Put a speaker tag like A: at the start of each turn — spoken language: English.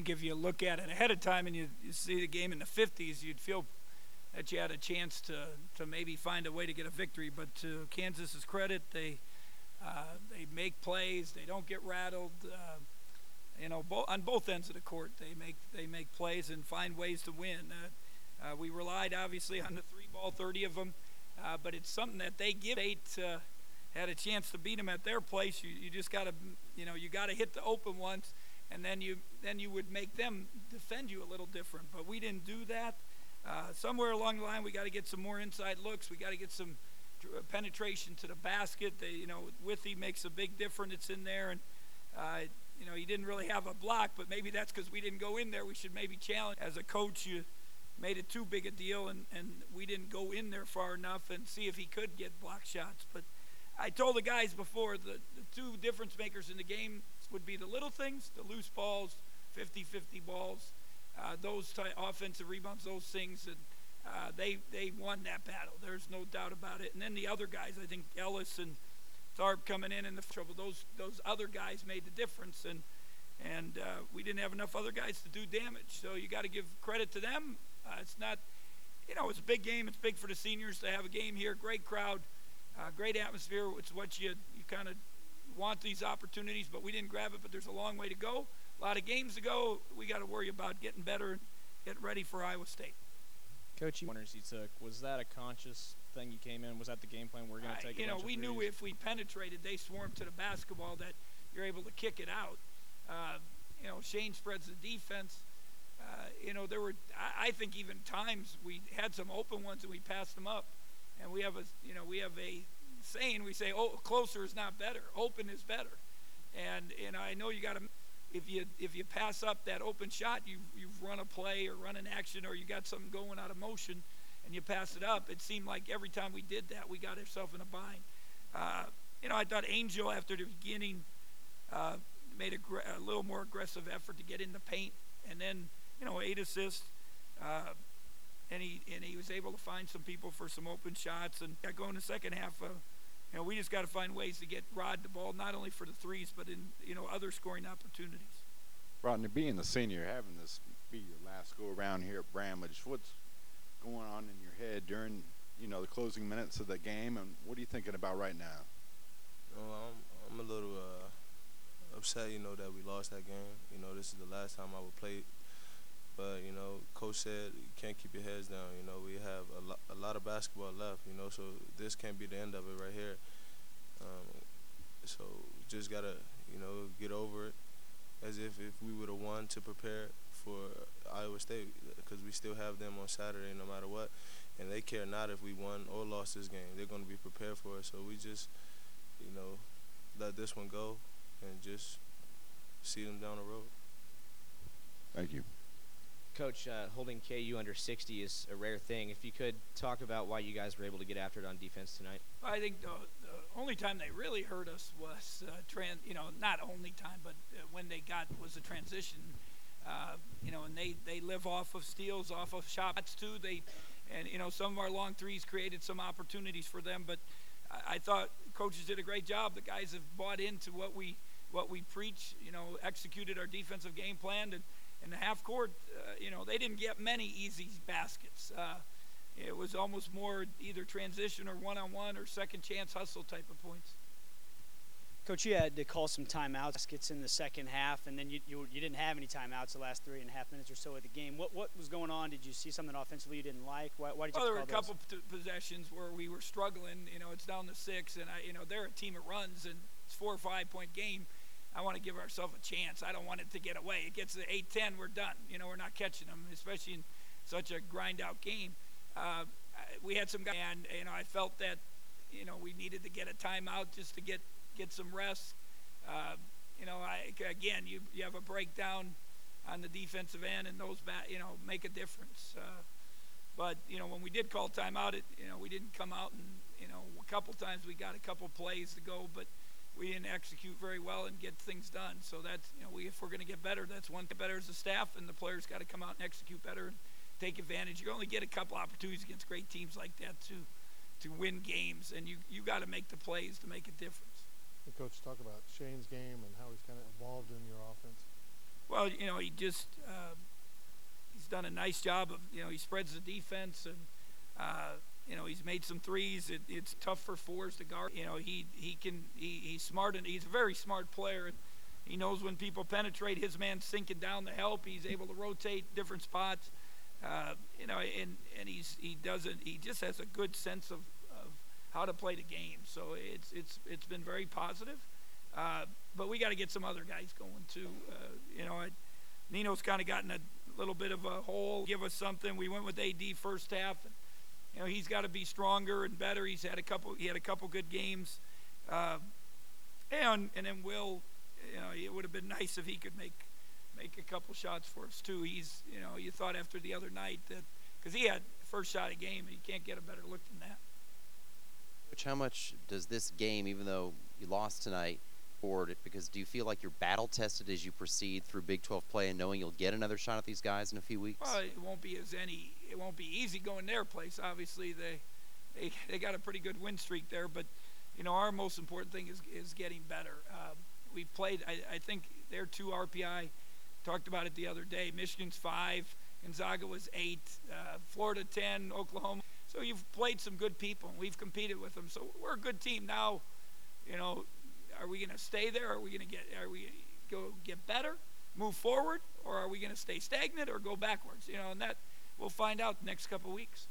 A: think if you look at it ahead of time and you, you see the game in the 50s, you'd feel that you had a chance to, to maybe find a way to get a victory. But to Kansas's credit, they uh, they make plays. They don't get rattled. Uh, you know, bo- on both ends of the court, they make they make plays and find ways to win. Uh, uh we relied obviously on the three ball, 30 of them, uh, but it's something that they give eight. Uh, had a chance to beat them at their place. You, you just got to, you know, you got to hit the open ones, and then you then you would make them defend you a little different. But we didn't do that. somewhere along the line, we got to get some more inside looks. We got to get some penetration to the basket. They, you know, Withey makes a big difference it's in there, and uh, you know he didn't really have a block, but maybe that's because we didn't go in there. We should maybe challenge as a coach. You made it too big a deal, and and we didn't go in there far enough and see if he could get block shots. But I told the guys before the, the two difference makers in the game would be the little things, the loose balls, 50-50 balls, uh, those ty- offensive rebounds, those things, and uh, they they won that battle. There's no doubt about it. And then the other guys, I think Ellis and Tharpe coming in in the trouble. Those those other guys made the difference, and and uh, we didn't have enough other guys to do damage. So you got to give credit to them. Uh, it's not, you know, it's a big game. It's big for the seniors to have a game here. Great crowd, uh, great atmosphere. It's what you you kind of want these opportunities, but we didn't grab it. But there's a long way to go. A lot of games to go. We got to worry about getting better and getting ready for Iowa State.
B: Coach, corners you took was that a conscious thing you came in? Was that the game plan we're going to take?
A: Uh, you know, we knew if we penetrated, they swarmed to the basketball that you're able to kick it out. Uh, you know, Shane spreads the defense. Uh, you know, there were I, I think even times we had some open ones and we passed them up, and we have a you know we have a saying we say oh closer is not better, open is better, and and I know you got to if you if you pass up that open shot, you you've run a play or run an action or you got something going out of motion, and you pass it up. It seemed like every time we did that, we got ourselves in a bind. Uh, you know, I thought Angel after the beginning uh, made a, a, little more aggressive effort to get in the paint, and then you know eight assists. Uh, and he and he was able to find some people for some open shots and got going in the second half. Uh, you know, we just got to find ways to get Rod the ball, not only for the threes, but in you know other scoring opportunities.
C: Rodney, being the senior, having this be your last go around here at Bramlage, what's going on in your head during you know the closing minutes of the game, and what are you thinking about right now?
D: Well, I'm I'm a little uh, upset, you know, that we lost that game. You know, this is the last time I would play but you know, coach said you can't keep your heads down. You know, we have a, lo- a lot of basketball left. You know, so this can't be the end of it right here. Um, so just gotta you know get over it, as if if we would have won to prepare for Iowa State, because we still have them on Saturday no matter what, and they care not if we won or lost this game. They're going to be prepared for it. So we just you know let this one go and just see them down the road.
C: Thank you.
B: Coach, uh, holding KU under 60 is a rare thing. If you could talk about why you guys were able to get after it on defense tonight.
A: I think the, the only time they really hurt us was uh, trans. You know, not only time, but uh, when they got was the transition. Uh, you know, and they they live off of steals, off of shots too. They, and you know, some of our long threes created some opportunities for them. But I, I thought coaches did a great job. The guys have bought into what we what we preach. You know, executed our defensive game plan and in the half court, uh, you know, they didn't get many easy baskets. Uh, it was almost more either transition or one on one or second chance hustle type of points.
E: Coach, you had to call some timeouts. Baskets in the second half, and then you, you, you didn't have any timeouts the last three and a half minutes or so of the game. What what was going on? Did you see something offensively you didn't like? Why, why did you?
A: Well, there were
E: a
A: couple p- possessions where we were struggling. You know, it's down to six, and I, you know, they're a team that runs, and it's four or five point game I want to give ourselves a chance. I don't want it to get away. It gets to 8 10, we're done. You know, we're not catching them, especially in such a grind out game. Uh, we had some guys, and, you know, I felt that, you know, we needed to get a timeout just to get, get some rest. Uh, you know, I, again, you, you have a breakdown on the defensive end, and those, bat, you know, make a difference. Uh, but, you know, when we did call timeout, it, you know, we didn't come out and, you know, a couple times we got a couple plays to go, but – we didn't execute very well and get things done. So that's you know we if we're going to get better, that's one get better as a staff, and the players got to come out and execute better and take advantage. You only get a couple opportunities against great teams like that to to win games, and you you got to make the plays to make a difference.
F: Hey, Coach, talk about Shane's game and how he's kind of evolved in your offense.
A: Well, you know, he just uh, he's done a nice job of you know he spreads the defense and uh, you know he's made some threes. It, it's tough for fours to guard. You know he he can he, he's smart and he's a very smart player. And he knows when people penetrate, his man's sinking down to help. He's able to rotate different spots. Uh, you know, and and he's he doesn't he just has a good sense of, of how to play the game. So it's it's it's been very positive. Uh, but we got to get some other guys going too. Uh, you know, I, Nino's kind of gotten a little bit of a hole. Give us something. We went with AD first half. And, you know, he's got to be stronger and better. He's had a couple. He had a couple good games. Uh, and and then Will, you know, it would have been nice if he could make make a couple shots for us too. He's, you know, you thought after the other night that because he had first shot of game, and you can't get a better look than that.
F: Which how much does this game, even though you lost tonight, it? Because do you feel like you're battle tested as you proceed through Big 12 play and knowing you'll get another shot at these guys in a few weeks?
A: Well, it won't be as any. It won't be easy going their place. Obviously, they they they got a pretty good win streak there, but you know our most important thing is is getting better. Um, we played. I, I think they're two RPI. Talked about it the other day. Michigan's five. Gonzaga was eight. Uh, Florida ten. Oklahoma. So you've played some good people, and we've competed with them. So we're a good team now. You know, are we going to stay there? Are we going to get? Are we go get better, move forward, or are we going to stay stagnant or go backwards? You know, and that we'll find out the next couple weeks.